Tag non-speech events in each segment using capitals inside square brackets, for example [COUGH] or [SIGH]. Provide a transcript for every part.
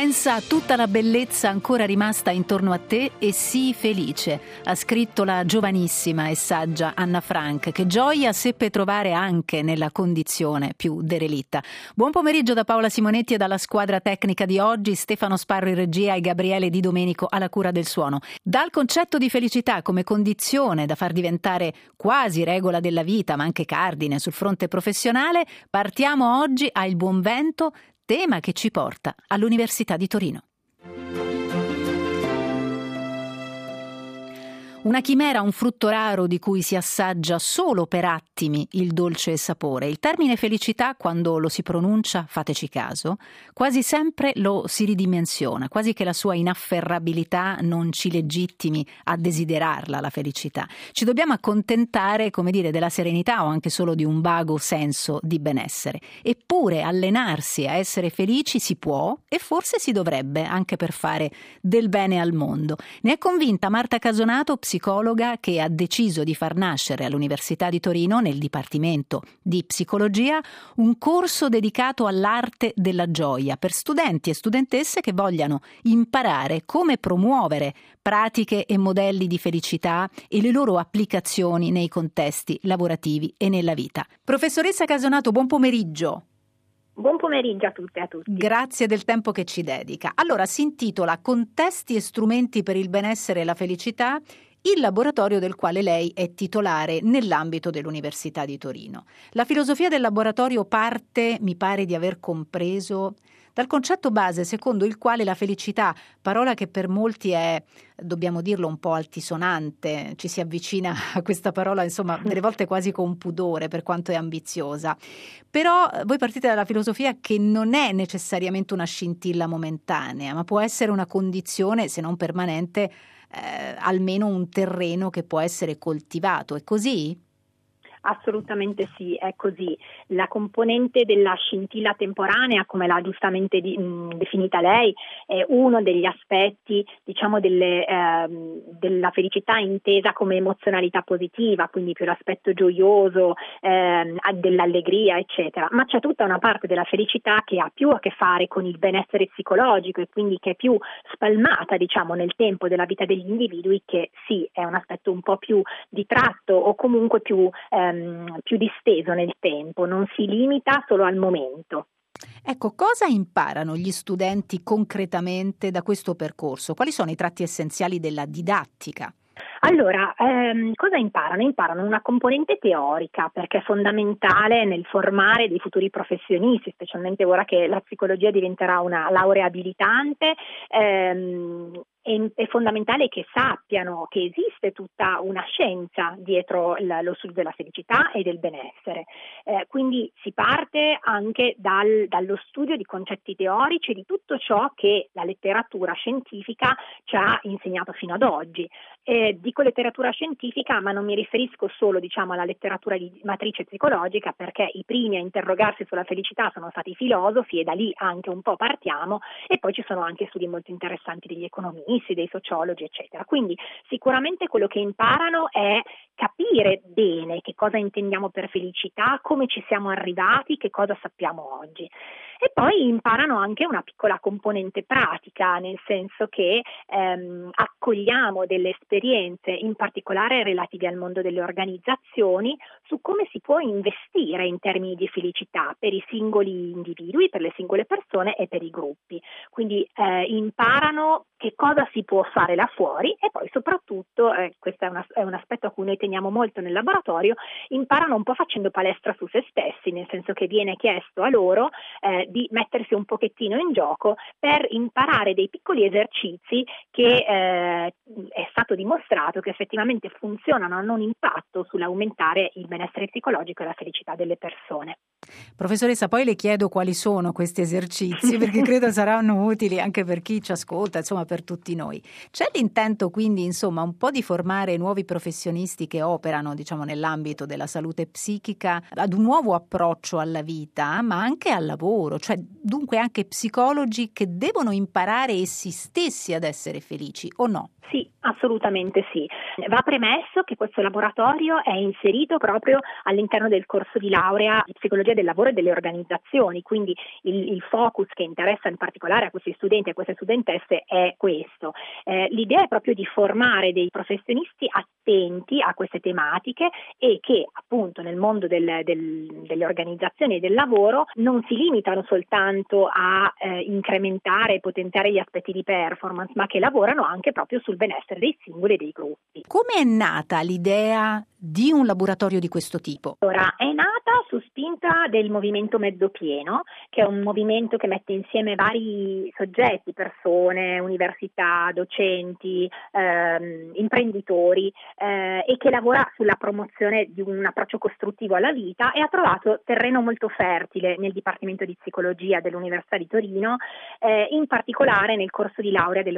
Pensa a tutta la bellezza ancora rimasta intorno a te e sii felice, ha scritto la giovanissima e saggia Anna Frank, che gioia seppe trovare anche nella condizione più derelitta. Buon pomeriggio da Paola Simonetti e dalla squadra tecnica di oggi, Stefano Sparro in regia e Gabriele Di Domenico alla cura del suono. Dal concetto di felicità come condizione da far diventare quasi regola della vita, ma anche cardine sul fronte professionale, partiamo oggi al buon vento tema che ci porta all'Università di Torino. Una chimera, un frutto raro di cui si assaggia solo per attimi il dolce sapore. Il termine felicità, quando lo si pronuncia, fateci caso, quasi sempre lo si ridimensiona, quasi che la sua inafferrabilità non ci legittimi a desiderarla la felicità. Ci dobbiamo accontentare, come dire, della serenità o anche solo di un vago senso di benessere. Eppure allenarsi a essere felici si può e forse si dovrebbe anche per fare del bene al mondo. Ne è convinta Marta Casonato, psicologa che ha deciso di far nascere all'Università di Torino, nel Dipartimento di Psicologia, un corso dedicato all'arte della gioia per studenti e studentesse che vogliano imparare come promuovere pratiche e modelli di felicità e le loro applicazioni nei contesti lavorativi e nella vita. Professoressa Casonato, buon pomeriggio. Buon pomeriggio a tutte e a tutti. Grazie del tempo che ci dedica. Allora, si intitola Contesti e strumenti per il benessere e la felicità il laboratorio del quale lei è titolare nell'ambito dell'Università di Torino. La filosofia del laboratorio parte, mi pare di aver compreso, dal concetto base secondo il quale la felicità, parola che per molti è, dobbiamo dirlo, un po' altisonante, ci si avvicina [LAUGHS] a questa parola, insomma, delle volte quasi con pudore per quanto è ambiziosa. Però voi partite dalla filosofia che non è necessariamente una scintilla momentanea, ma può essere una condizione, se non permanente, eh, almeno un terreno che può essere coltivato. È così? Assolutamente sì, è così. La componente della scintilla temporanea, come l'ha giustamente di, mh, definita lei, è uno degli aspetti diciamo, delle, eh, della felicità intesa come emozionalità positiva, quindi più l'aspetto gioioso, eh, dell'allegria, eccetera. Ma c'è tutta una parte della felicità che ha più a che fare con il benessere psicologico e quindi che è più spalmata diciamo, nel tempo della vita degli individui, che sì, è un aspetto un po' più di tratto o comunque più eh, ehm, più disteso nel tempo, non si limita solo al momento. Ecco, cosa imparano gli studenti concretamente da questo percorso? Quali sono i tratti essenziali della didattica? Allora, ehm, cosa imparano? Imparano una componente teorica perché è fondamentale nel formare dei futuri professionisti, specialmente ora che la psicologia diventerà una laurea abilitante. Ehm, è, fondamentale che sappiano che esiste tutta una scienza dietro lo studio della felicità e del benessere. Eh, quindi si parte anche dal, dallo studio di concetti teorici di tutto ciò che la letteratura scientifica ci ha insegnato fino ad oggi. Eh, dico letteratura scientifica, ma non mi riferisco solo diciamo, alla letteratura di matrice psicologica, perché i primi a interrogarsi sulla felicità sono stati i filosofi e da lì anche un po' partiamo, e poi ci sono anche studi molto interessanti degli economisti economisti, dei sociologi, eccetera. Quindi sicuramente quello che imparano è capire bene che cosa intendiamo per felicità, come ci siamo arrivati, che cosa sappiamo oggi. E poi imparano anche una piccola componente pratica, nel senso che ehm, accogliamo delle esperienze, in particolare relative al mondo delle organizzazioni, su come si può investire in termini di felicità per i singoli individui, per le singole persone e per i gruppi. Quindi eh, imparano che cosa si può fare là fuori e poi soprattutto, eh, questo è, una, è un aspetto a cui noi teniamo molto nel laboratorio, imparano un po' facendo palestra su se stessi, nel senso che viene chiesto a loro eh, di mettersi un pochettino in gioco per imparare dei piccoli esercizi che eh, è stato dimostrato che effettivamente funzionano, hanno un impatto sull'aumentare il benessere psicologico e la felicità delle persone. Professoressa, poi le chiedo quali sono questi esercizi, [LAUGHS] perché credo saranno utili anche per chi ci ascolta, insomma per tutti noi. C'è l'intento quindi, insomma, un po' di formare nuovi professionisti che operano, diciamo, nell'ambito della salute psichica ad un nuovo approccio alla vita, ma anche al lavoro, cioè dunque anche psicologi che devono imparare essi stessi ad essere felici o no? Sì, assolutamente sì. Va premesso che questo laboratorio è inserito proprio all'interno del corso di laurea di psicologia del lavoro e delle organizzazioni, quindi il, il focus che interessa in particolare a questi studenti e a queste studentesse è questo. Eh, l'idea è proprio di formare dei professionisti attenti a queste tematiche e che appunto nel mondo del, del, delle organizzazioni e del lavoro non si limitano soltanto a eh, incrementare e potenziare gli aspetti di performance, ma che lavorano anche proprio sul benessere dei singoli e dei gruppi. Come è nata l'idea di un laboratorio di questo tipo? Allora, è nata su spinta del movimento mezzo pieno, che è un movimento che mette insieme vari soggetti, persone, università, docenti, ehm, imprenditori eh, e che lavora sulla promozione di un approccio costruttivo alla vita e ha trovato terreno molto fertile nel Dipartimento di Psicologia dell'Università di Torino, eh, in particolare nel corso di laurea di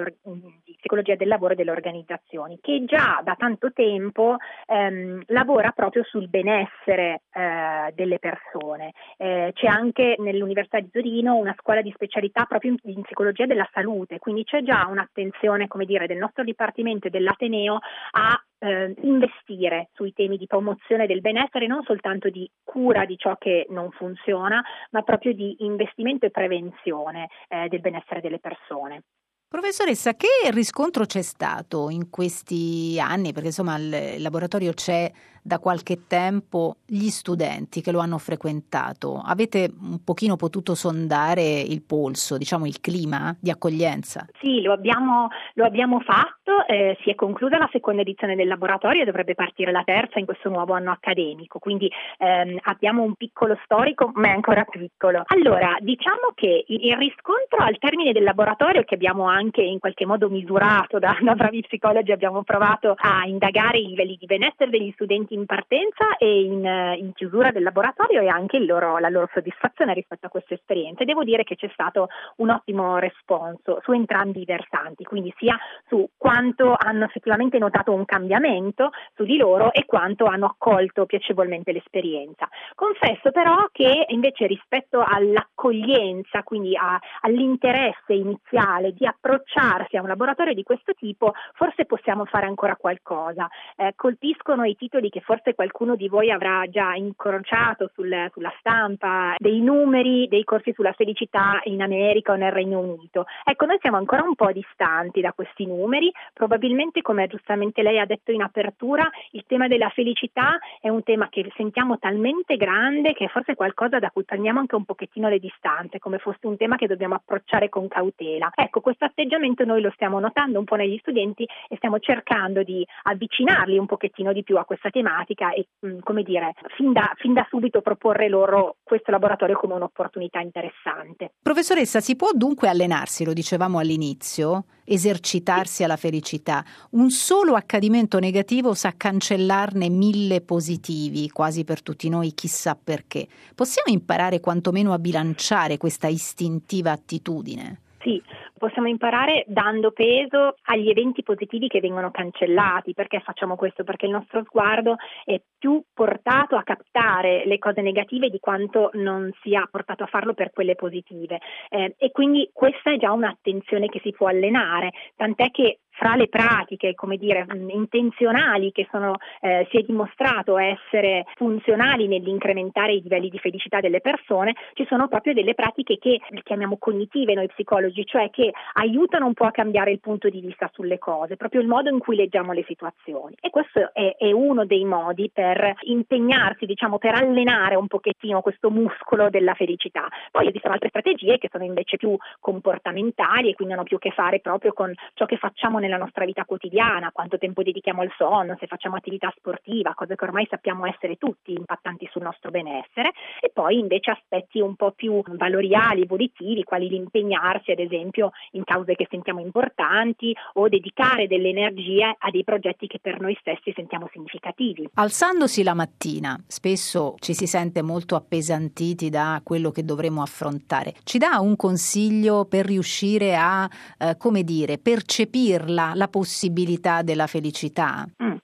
Psicologia del lavoro e delle organizzazioni, che già da tanto tempo ehm, lavora proprio sul benessere eh, delle persone. Eh, c'è anche nell'Università di Torino una scuola di specialità proprio in, in psicologia della salute, quindi c'è già un'attenzione, come dire, del nostro Dipartimento e dell'Ateneo a eh, investire sui temi di promozione del benessere, non soltanto di cura di ciò che non funziona, ma proprio di investimento e prevenzione eh, del benessere delle persone. Professoressa, che riscontro c'è stato in questi anni? Perché insomma il laboratorio c'è da qualche tempo, gli studenti che lo hanno frequentato, avete un pochino potuto sondare il polso, diciamo il clima di accoglienza? Sì, lo abbiamo, lo abbiamo fatto, eh, si è conclusa la seconda edizione del laboratorio e dovrebbe partire la terza in questo nuovo anno accademico, quindi ehm, abbiamo un piccolo storico ma è ancora piccolo. Allora, diciamo che il, riscontro al termine del laboratorio che abbiamo anche in qualche modo misurato da, da bravi psicologi, abbiamo provato a indagare i livelli di benessere degli studenti in partenza e in, in chiusura del laboratorio e anche loro, la loro soddisfazione rispetto a queste esperienze. Devo dire che c'è stato un ottimo responso su entrambi i versanti, quindi sia su quanto hanno effettivamente notato un cambiamento su di loro e quanto hanno accolto piacevolmente l'esperienza. Confesso però che invece rispetto all'accoglienza, quindi a, all'interesse iniziale di approcciarsi a un laboratorio di questo tipo, forse possiamo fare ancora qualcosa. Eh, colpiscono i titoli che forse qualcuno di voi avrà già incrociato sul, sulla stampa, dei numeri dei corsi sulla felicità in America o nel Regno Unito. Ecco, noi siamo ancora un po' distanti da questi numeri, probabilmente come giustamente lei ha detto in apertura, il tema della felicità è un tema che sentiamo talmente grande che è forse qualcosa da cui prendiamo anche un pochettino le distanze, come fosse un tema che dobbiamo approcciare con cautela. Ecco, questo atteggiamento noi lo stiamo notando un po' negli studenti e stiamo cercando di avvicinarli un pochettino di più a questa tematica e, mm, come dire, fin da, fin da subito proporre loro questo laboratorio come un'opportunità interessante. Professoressa, si può dunque allenarsi, lo dicevamo all'inizio, esercitarsi alla felicità. Un solo accadimento negativo sa cancellarne mille positivi, quasi per tutti noi, chissà perché. Possiamo imparare quantomeno a bilanciare questa istintiva attitudine? Sì, possiamo imparare dando peso agli eventi positivi che vengono cancellati. Perché facciamo questo? Perché il nostro sguardo è più portato a captare le cose negative di quanto non sia portato a farlo per quelle positive. Eh, e quindi questa è già un'attenzione che si può allenare, tant'è che fra le pratiche, come dire, intenzionali che sono, eh, si è dimostrato essere funzionali nell'incrementare i livelli di felicità delle persone, ci sono proprio delle pratiche che chiamiamo cognitive noi psicologi, cioè che aiutano un po' a cambiare il punto di vista sulle cose, proprio il modo in cui leggiamo le situazioni. E questo è, è uno dei modi per impegnarsi, diciamo, per allenare un pochettino questo muscolo della felicità. Poi esistono altre strategie che sono invece più comportamentali e quindi hanno più a che fare proprio con ciò che facciamo nella nostra vita quotidiana, quanto tempo dedichiamo al sonno, se facciamo attività sportiva, cose che ormai sappiamo essere tutti impattanti sul nostro benessere, e poi invece aspetti un po' più valoriali, evolutivi, quali l'impegnarsi ad esempio in cause che sentiamo importanti o dedicare delle energie a dei progetti che per noi stessi sentiamo significativi. Alzandosi la mattina, spesso ci si sente molto appesantiti da quello che dovremo affrontare. Ci dà un consiglio per riuscire a, eh, come dire, percepirla la possibilità della felicità? Mm.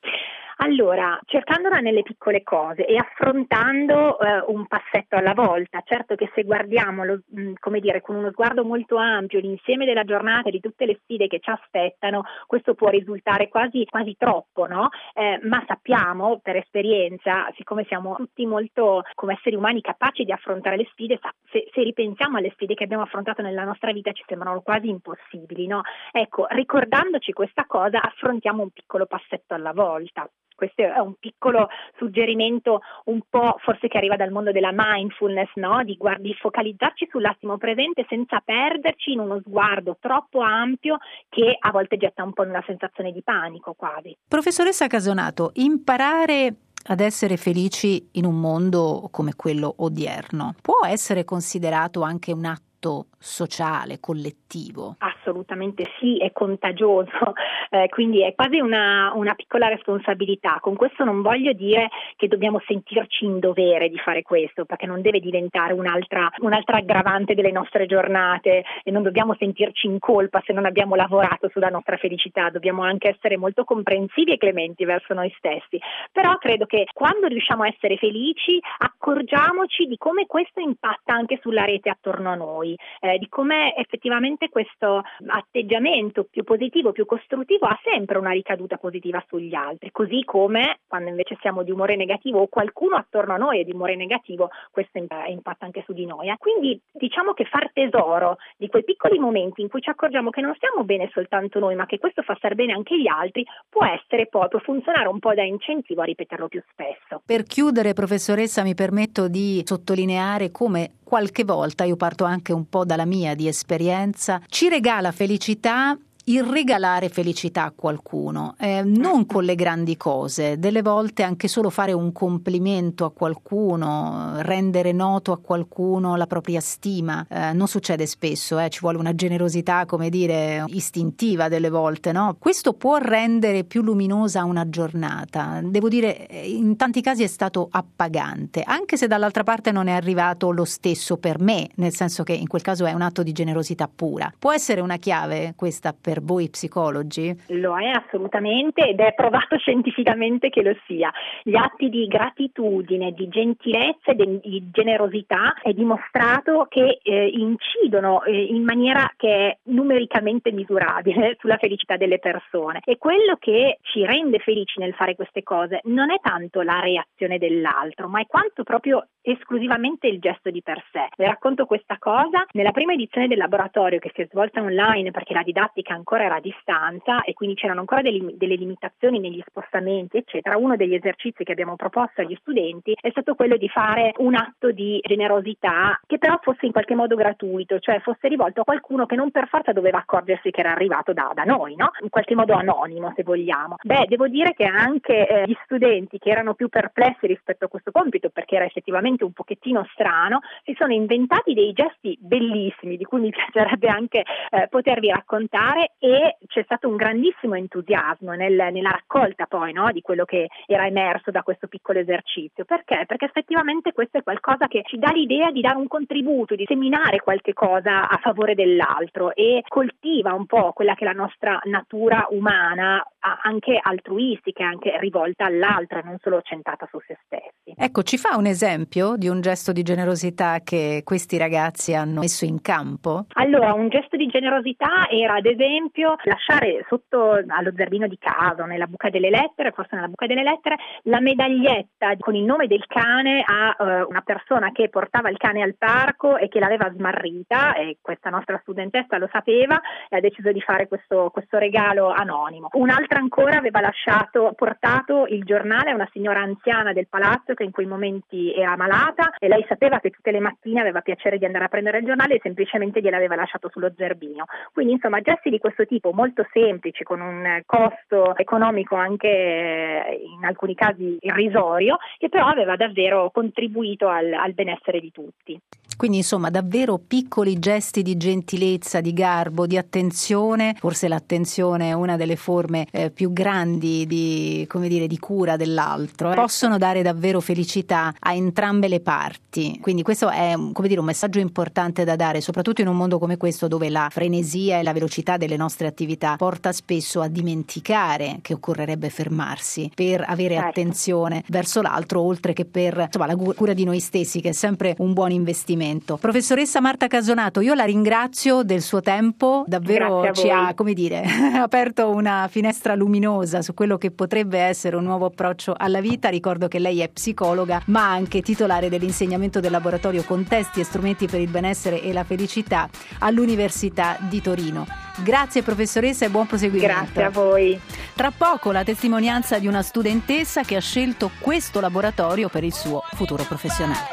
Allora, cercandola nelle piccole cose e affrontando eh, un passetto alla volta. Certo che se guardiamo, lo, mm, come dire, con uno sguardo molto ampio l'insieme della giornata e di tutte le sfide che ci aspettano, questo può risultare quasi, quasi troppo, no? Eh, ma sappiamo per esperienza, siccome siamo tutti molto come esseri umani capaci di affrontare le sfide, se, se ripensiamo alle sfide che abbiamo affrontato nella nostra vita ci sembrano quasi impossibili, no? Ecco, ricordandoci questa cosa, affrontiamo un piccolo passetto alla volta. Questo è un piccolo suggerimento un po' forse che arriva dal mondo della mindfulness, no? di, di focalizzarci sull'attimo presente senza perderci in uno sguardo troppo ampio che a volte getta un po' in una sensazione di panico quasi. Professoressa Casonato, imparare ad essere felici in un mondo come quello odierno può essere considerato anche un atto atto sociale, collettivo? Assolutamente sì, è contagioso, [LAUGHS] eh, quindi è quasi una, una, piccola responsabilità. Con questo non voglio dire che dobbiamo sentirci in dovere di fare questo, perché non deve diventare un'altra, un'altra aggravante delle nostre giornate e non dobbiamo sentirci in colpa se non abbiamo lavorato sulla nostra felicità, dobbiamo anche essere molto comprensivi e clementi verso noi stessi. Però credo che quando riusciamo a essere felici accorgiamoci di come questo impatta anche sulla rete attorno a noi eh, di come effettivamente questo atteggiamento più positivo, più costruttivo ha sempre una ricaduta positiva sugli altri, così come quando invece siamo di umore negativo o qualcuno attorno a noi è di umore negativo, questo impatta anche su di noi. Eh. Quindi diciamo che far tesoro di quei piccoli momenti in cui ci accorgiamo che non stiamo bene soltanto noi, ma che questo fa star bene anche gli altri, può essere poi, può funzionare un po' da incentivo a ripeterlo più spesso. Per chiudere, professoressa, mi permetto di sottolineare come qualche volta, io parto anche un po' dalla mia di esperienza, ci regala felicità il regalare felicità a qualcuno, eh, non con le grandi cose, delle volte anche solo fare un complimento a qualcuno, rendere noto a qualcuno la propria stima, eh, non succede spesso, eh, ci vuole una generosità, come dire, istintiva delle volte, no? Questo può rendere più luminosa una giornata, devo dire, in tanti casi è stato appagante, anche se dall'altra parte non è arrivato lo stesso per me, nel senso che in quel caso è un atto di generosità pura. Può essere una chiave questa per per voi psicologi? Lo è assolutamente ed è provato [LAUGHS] scientificamente che lo sia. Gli atti di gratitudine, di gentilezza e di generosità è dimostrato che eh, incidono eh, in maniera che è numericamente misurabile [LAUGHS] sulla felicità delle persone e quello che ci rende felici nel fare queste cose non è tanto la reazione dell'altro, ma è quanto proprio esclusivamente il gesto di per sé. Le racconto questa cosa nella prima edizione del laboratorio che si è svolta online perché la didattica ancora era a distanza e quindi c'erano ancora delle, delle limitazioni negli spostamenti, eccetera. Uno degli esercizi che abbiamo proposto agli studenti è stato quello di fare un atto di generosità che però fosse in qualche modo gratuito, cioè fosse rivolto a qualcuno che non per forza doveva accorgersi che era arrivato da, da noi, no? In qualche modo anonimo, se vogliamo. Beh, devo dire che anche eh, gli studenti che erano più perplessi rispetto a questo compito, perché era effettivamente un pochettino strano, si sono inventati dei gesti bellissimi di cui mi [LAUGHS] piacerebbe anche eh, potervi raccontare e c'è stato un grandissimo entusiasmo nel, nella raccolta poi no, di quello che era emerso da questo piccolo esercizio. Perché? Perché effettivamente questo è qualcosa che ci dà l'idea di dare un contributo, di seminare qualche cosa a favore dell'altro e coltiva un po' quella che è la nostra natura umana anche altruistica, anche rivolta all'altro, non solo centrata su se stessi. Ecco, ci fa un esempio di un gesto di generosità che questi ragazzi hanno messo in campo? Allora, un gesto di generosità era ad esempio lasciare sotto allo zerbino di casa, nella buca delle lettere, forse nella buca delle lettere, la medaglietta con il nome del cane a uh, una persona che portava il cane al parco e che l'aveva smarrita e questa nostra studentessa lo sapeva e ha deciso di fare questo, questo regalo anonimo. Un'altra ancora aveva lasciato, portato il giornale a una signora anziana del palazzo che in quei momenti era malata e lei sapeva che tutte le mattine aveva piacere di andare a prendere il giornale e semplicemente gliel'aveva lasciato sullo zerbino. Quindi insomma gesti di questo tipo molto semplici con un costo economico anche eh, in alcuni casi irrisorio che però aveva davvero contribuito al, al benessere di tutti. Quindi insomma davvero piccoli gesti di gentilezza, di garbo, di attenzione, forse l'attenzione è una delle forme eh, più grandi di, come dire, di cura dell'altro, eh. possono dare davvero felicità a entrambe le parti. Quindi questo è come dire, un messaggio importante da dare, soprattutto in un mondo come questo dove la frenesia e la velocità delle nostre attività porta spesso a dimenticare che occorrerebbe fermarsi per avere certo. attenzione verso l'altro, oltre che per insomma, la cura di noi stessi, che è sempre un buon investimento. Professoressa Marta Casonato, io la ringrazio del suo tempo, davvero ci ha, come dire, [LAUGHS] aperto una finestra luminosa su quello che potrebbe essere un nuovo approccio alla vita. Ricordo che lei è psicologa, ma anche titolare dell'insegnamento del laboratorio Contesti e strumenti per il benessere e la felicità all'Università di Torino. Grazie professoressa e buon proseguimento. Grazie a voi. Tra poco la testimonianza di una studentessa che ha scelto questo laboratorio per il suo futuro professionale.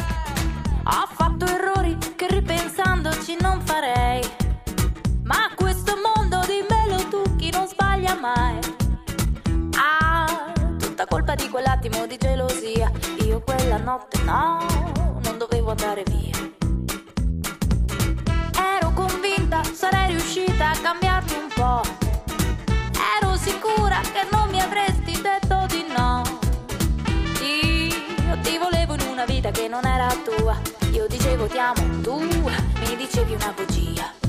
Ho fatto non farei, ma questo mondo di melo tu chi non sbaglia mai. Ah, tutta colpa di quell'attimo di gelosia, io quella notte no, non dovevo andare via sarei riuscita a cambiarti un po'. Ero sicura che non mi avresti detto di no. Io ti volevo in una vita che non era tua. Io dicevo ti amo, tu mi dicevi una bugia.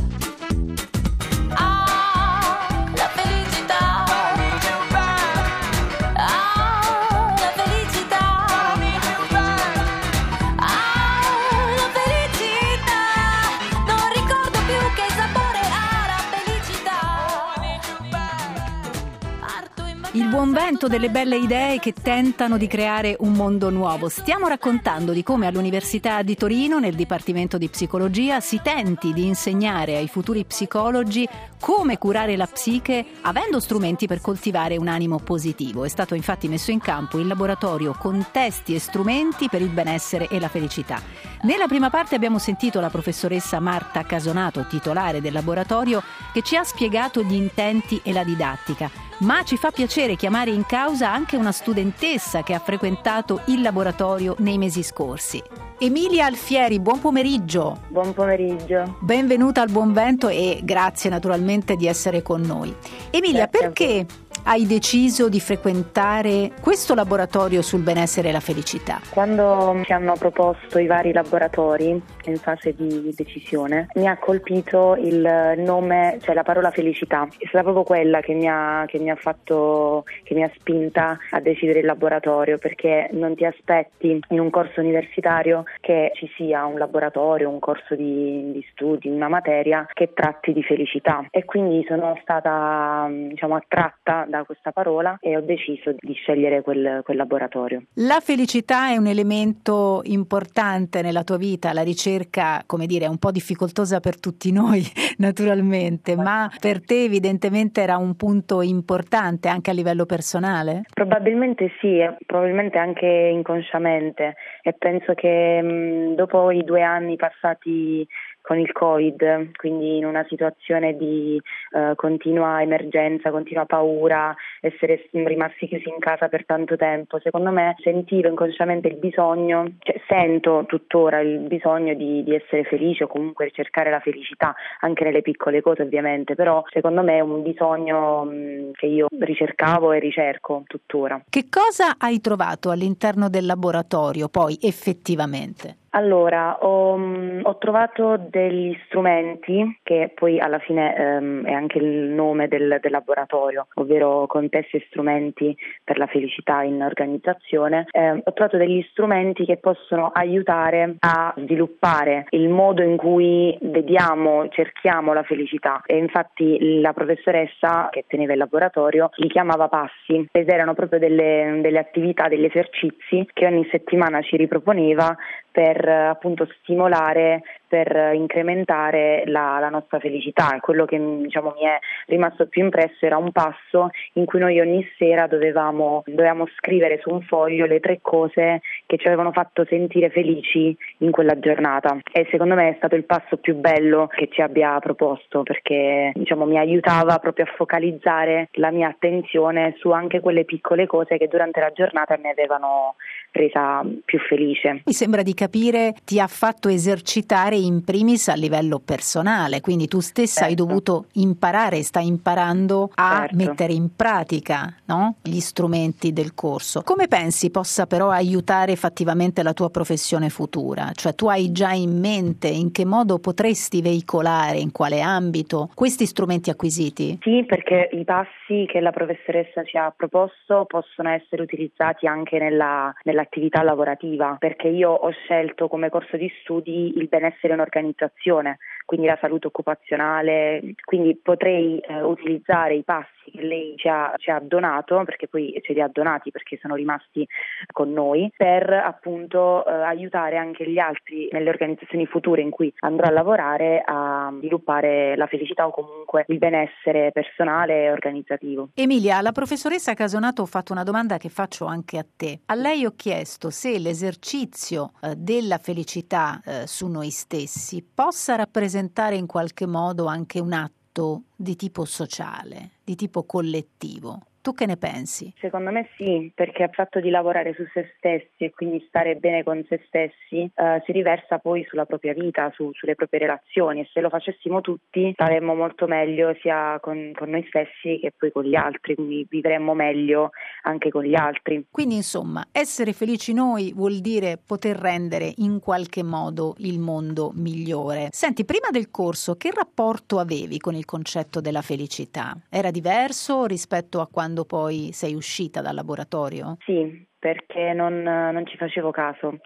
Buon vento delle belle idee che tentano di creare un mondo nuovo. Stiamo raccontando di come all'Università di Torino, nel Dipartimento di Psicologia, si tenti di insegnare ai futuri psicologi come curare la psiche avendo strumenti per coltivare un animo positivo. È stato infatti messo in campo il laboratorio Contesti e strumenti per il benessere e la felicità. Nella prima parte abbiamo sentito la professoressa Marta Casonato, titolare del laboratorio, che ci ha spiegato gli intenti e la didattica ma ci fa piacere chiamare in causa anche una studentessa che ha frequentato il laboratorio nei mesi scorsi. Emilia Alfieri, buon pomeriggio. Buon pomeriggio. Benvenuta al Buon Vento e grazie naturalmente di essere con noi. Emilia, grazie perché hai deciso di frequentare questo laboratorio sul benessere e la felicità? Quando ci hanno proposto i vari laboratori in fase di decisione, mi ha colpito il nome, cioè la parola felicità. È stata proprio quella che mi ha, che mi ha fatto, che mi ha spinta a decidere il laboratorio, perché non ti aspetti in un corso universitario che ci sia un laboratorio, un corso di, di studi, una materia che tratti di felicità. E quindi sono stata diciamo, attratta da questa parola e ho deciso di scegliere quel, quel laboratorio. La felicità è un elemento importante nella tua vita, la ricerca, come dire, è un po' difficoltosa per tutti noi, [LAUGHS] naturalmente, ma per te evidentemente era un punto importante anche a livello personale? Probabilmente sì, probabilmente anche inconsciamente e penso che mh, dopo i due anni passati con il Covid, quindi in una situazione di eh, continua emergenza, continua paura, essere rimasti chiusi in casa per tanto tempo. Secondo me sentivo inconsciamente il bisogno, cioè sento tuttora il bisogno di, di essere felice o comunque cercare la felicità, anche nelle piccole cose ovviamente, però secondo me è un bisogno mh, che io ricercavo e ricerco tuttora. Che cosa hai trovato all'interno del laboratorio poi effettivamente? Allora, ho, ho, trovato degli strumenti che poi alla fine ehm, è anche il nome del, del, laboratorio, ovvero contesti e strumenti per la felicità in organizzazione. Eh, ho trovato degli strumenti che possono aiutare a sviluppare il modo in cui vediamo, cerchiamo la felicità. E infatti la professoressa che teneva il laboratorio li chiamava passi ed erano proprio delle, delle attività, degli esercizi che ogni settimana ci riproponeva per appunto stimolare per incrementare la, la nostra felicità. Quello che diciamo, mi è rimasto più impresso era un passo in cui noi ogni sera dovevamo, dovevamo scrivere su un foglio le tre cose che ci avevano fatto sentire felici in quella giornata e secondo me è stato il passo più bello che ci abbia proposto perché diciamo, mi aiutava proprio a focalizzare la mia attenzione su anche quelle piccole cose che durante la giornata mi avevano resa più felice. Mi sembra di capire ti ha fatto esercitare in primis a livello personale, quindi tu stessa certo. hai dovuto imparare, stai imparando a certo. mettere in pratica no? gli strumenti del corso. Come pensi possa però aiutare effettivamente la tua professione futura? Cioè tu hai già in mente in che modo potresti veicolare, in quale ambito questi strumenti acquisiti? Sì, perché i passi che la professoressa ci ha proposto possono essere utilizzati anche nella, nell'attività lavorativa, perché io ho scelto come corso di studi il benessere in organizzazione quindi la salute occupazionale, quindi potrei eh, utilizzare i passi che lei ci ha, ci ha, donato, perché poi ce li ha donati perché sono rimasti con noi, per appunto eh, aiutare anche gli altri nelle organizzazioni future in cui andrò a lavorare a sviluppare la felicità o comunque il benessere personale e organizzativo. Emilia, la professoressa Casonato ho fatto una domanda che faccio anche a te. A lei ho chiesto se l'esercizio eh, della felicità eh, su noi stessi possa rappresentare rappresentare in qualche modo anche un atto di tipo sociale, di tipo collettivo. Tu che ne pensi? Secondo me sì, perché il fatto di lavorare su se stessi e quindi stare bene con se stessi eh, si riversa poi sulla propria vita, su, sulle proprie relazioni e se lo facessimo tutti staremmo molto meglio sia con, con, noi stessi che poi con gli altri, quindi vivremmo meglio anche con gli altri. Quindi insomma, essere felici noi vuol dire poter rendere in qualche modo il mondo migliore. Senti, prima del corso che rapporto avevi con il concetto della felicità? Era diverso rispetto a quando quando poi sei uscita dal laboratorio? Sì, perché non, non ci facevo caso.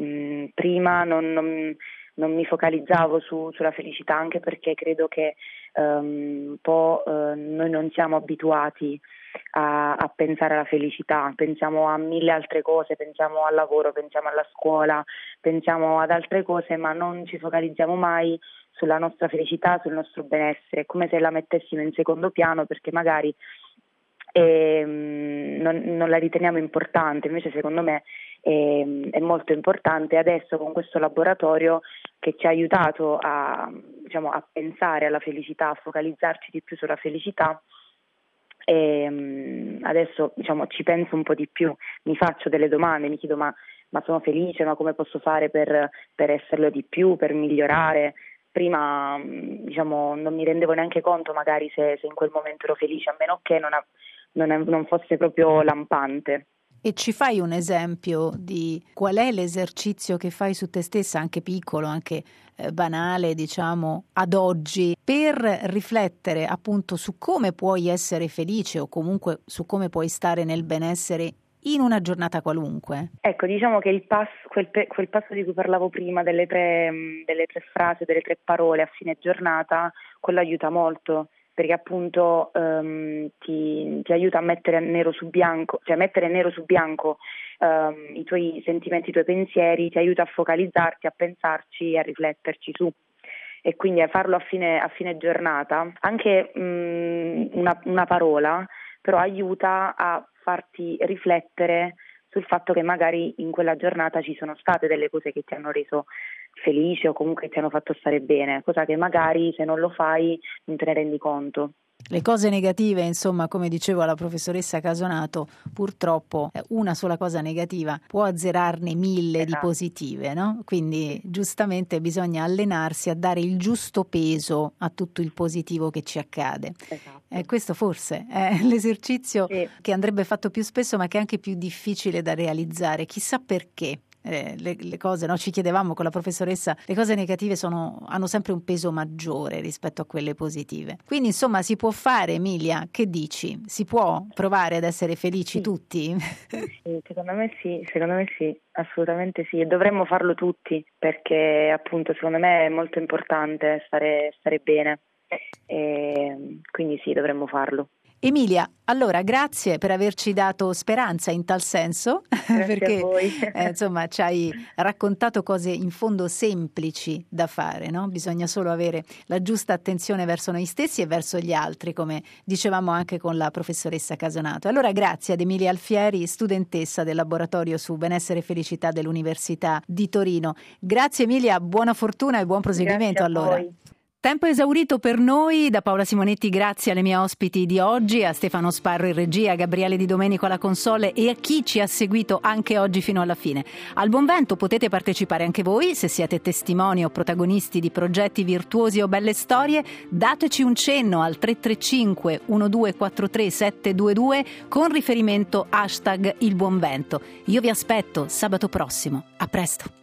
Mm, prima non, non, non mi focalizzavo su, sulla felicità anche perché credo che um, un po' uh, noi non siamo abituati a, a, pensare alla felicità, pensiamo a mille altre cose, pensiamo al lavoro, pensiamo alla scuola, pensiamo ad altre cose, ma non ci focalizziamo mai sulla nostra felicità, sul nostro benessere, come se la mettessimo in secondo piano perché magari e mm, non, non, la riteniamo importante, invece secondo me è, è, molto importante adesso con questo laboratorio che ci ha aiutato a, diciamo, a pensare alla felicità, a focalizzarci di più sulla felicità. E mm, adesso diciamo, ci penso un po' di più, mi faccio delle domande, mi chiedo ma, ma sono felice, ma come posso fare per, per esserlo di più, per migliorare? prima diciamo, non mi rendevo neanche conto magari se, se, in quel momento ero felice, a meno che non, non, è, non fosse proprio lampante. E ci fai un esempio di qual è l'esercizio che fai su te stessa, anche piccolo, anche eh, banale, diciamo, ad oggi, per riflettere appunto su come puoi essere felice o comunque su come puoi stare nel benessere in una giornata qualunque? Ecco, diciamo che il passo, quel, quel passo di cui parlavo prima, delle tre, delle tre frasi, delle tre parole a fine giornata, quello aiuta molto perché appunto um, ti, ti, aiuta a mettere nero su bianco, cioè mettere nero su bianco um, i tuoi sentimenti, i tuoi pensieri, ti aiuta a focalizzarti, a pensarci e a rifletterci su. E quindi a farlo a fine, a fine giornata, anche um, una, una parola, però aiuta a farti riflettere sul fatto che magari in quella giornata ci sono state delle cose che ti hanno reso felice o comunque ti hanno fatto stare bene, cosa che magari se non lo fai non te ne rendi conto. Le cose negative, insomma, come dicevo alla professoressa Casonato, purtroppo eh, una sola cosa negativa può azzerarne mille esatto. di positive, no? Quindi giustamente bisogna allenarsi a dare il giusto peso a tutto il positivo che ci accade. Esatto. Eh, questo forse è [LAUGHS] l'esercizio sì. che andrebbe fatto più spesso, ma che è anche più difficile da realizzare. Chissà perché eh, le, le, cose, no? ci chiedevamo con la professoressa, le cose negative sono, hanno sempre un peso maggiore rispetto a quelle positive. Quindi insomma si può fare, Emilia, che dici? Si può provare ad essere felici sì. tutti? Sì, [LAUGHS] secondo me sì, secondo me sì, assolutamente sì e dovremmo farlo tutti perché appunto secondo me è molto importante stare, stare bene e quindi sì, dovremmo farlo. Emilia, allora grazie per averci dato speranza in tal senso, [LAUGHS] perché eh, insomma ci hai raccontato cose in fondo semplici da fare, no? bisogna solo avere la giusta attenzione verso noi stessi e verso gli altri, come dicevamo anche con la professoressa Casonato. Allora grazie ad Emilia Alfieri, studentessa del laboratorio su benessere e felicità dell'Università di Torino. Grazie Emilia, buona fortuna e buon proseguimento allora. Voi. Tempo esaurito per noi, da Paola Simonetti grazie alle mie ospiti di oggi, a Stefano Sparro in regia, a Gabriele Di Domenico alla console e a chi ci ha seguito anche oggi fino alla fine. Al Buon Vento potete partecipare anche voi, se siete testimoni o protagonisti di progetti virtuosi o belle storie, dateci un cenno al 335 1243 722 con riferimento hashtag Il Buon Vento. Io vi aspetto sabato prossimo. A presto.